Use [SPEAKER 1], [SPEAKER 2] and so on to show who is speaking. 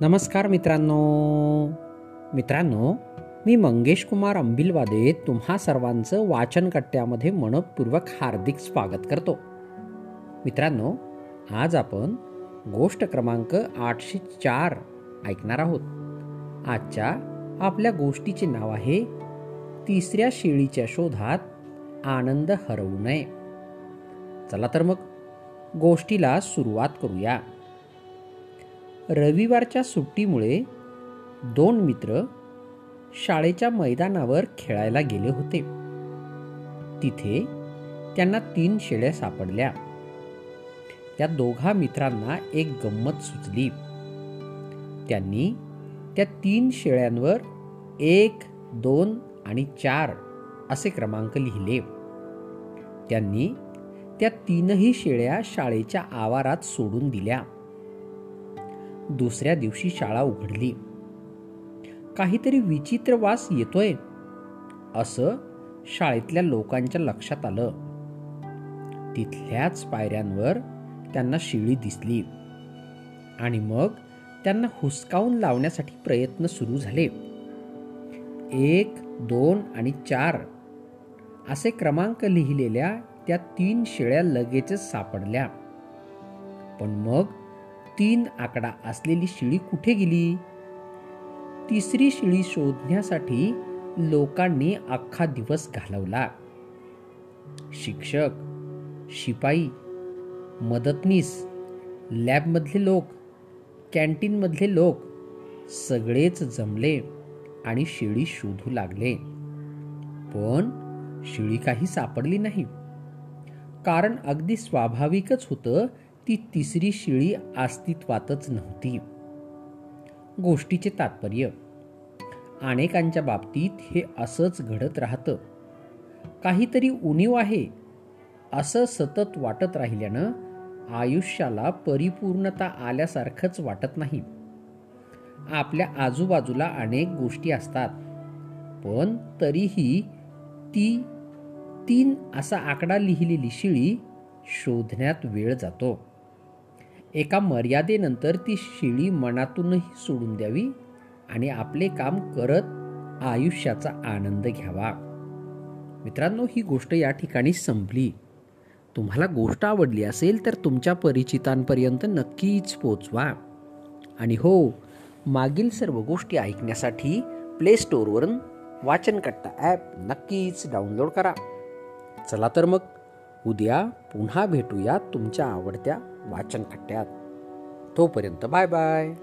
[SPEAKER 1] नमस्कार मित्रांनो. मित्रांनो मी मंगेश कुमार अंबिलवादे तुम्हा सर्वांचं वाचनकट्ट्यामध्ये मनपूर्वक हार्दिक स्वागत करतो. मित्रांनो आज आपण गोष्ट क्रमांक आठशे चार ऐकणार आहोत. आजच्या आपल्या गोष्टीचे नाव आहे तिसऱ्या शेळीच्या शोधात आनंद हरवू नये. चला तर मग गोष्टीला सुरुवात करूया. रविवारच्या सुट्टीमुळे दोन मित्र शाळेच्या मैदानावर खेळायला गेले होते. तिथे त्यांना तीन शेळ्या सापडल्या. त्या दोघा मित्रांना एक गंमत सुचली. त्यांनी त्या तीन शेळ्यांवर एक दोन आणि चार असे क्रमांक लिहिले. त्यांनी त्या तीनही शेळ्या शाळेच्या आवारात सोडून दिल्या. दुसऱ्या दिवशी शाळा उघडली. काहीतरी विचित्र वास येतोय असं शाळेतल्या लोकांच्या लक्षात आलं. तिथल्याच पायऱ्यांवर त्यांना शिळी दिसली आणि मग त्यांना हुसकावून लावण्यासाठी प्रयत्न सुरू झाले. एक दोन आणि चार असे क्रमांक लिहिलेल्या त्या तीन शेळ्या लगेचच सापडल्या. पण मग तीन आकडा असलेली शिळी कुठे गेली? तिसरी शिळी शोधण्यासाठी लोकांनी अख्खा दिवस घालवला. शिक्षक शिपाई मदतनीस लॅबमधले लोक कॅन्टीनमधले लोक सगळेच जमले आणि शिळी शोधू लागले. पण शिळी काही सापडली नाही. कारण अगदी स्वाभाविकच होतं ती तिसरी शिळी अस्तित्वातच नव्हती. गोष्टीचे तात्पर्य अनेकांच्या बाबतीत हे असंच घडत राहतं. काहीतरी उणीव आहे असं सतत वाटत राहिल्यानं आयुष्याला परिपूर्णता आल्यासारखंच वाटत नाही. आपल्या आजूबाजूला अनेक गोष्टी असतात पण तरीही ती तीन असा आकडा लिहिलेली शिळी शोधण्यात वेळ जातो. एका मर्यादेनंतर ती शिळी मनातूनही सोडून द्यावी आणि आपले काम करत आयुष्याचा आनंद घ्यावा. मित्रांनो ही गोष्ट या ठिकाणी संपली. तुम्हाला गोष्ट आवडली असेल तर तुमच्या परिचितांपर्यंत नक्कीच पोचवा. आणि हो मागील सर्व गोष्टी ऐकण्यासाठी प्ले स्टोअरवरून वाचनकट्टा ॲप नक्कीच डाउनलोड करा. चला तर मग उद्या पुन्हा भेटूया तुमच्या आवडत्या वाचनकट्ट्यात तोपर्यंत बाय बाय.